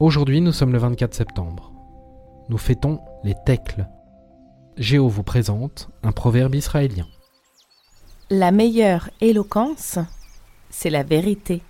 Aujourd'hui, nous sommes le 24 septembre. Nous fêtons les Tekles. Géo vous présente un proverbe israélien. La meilleure éloquence, c'est la vérité.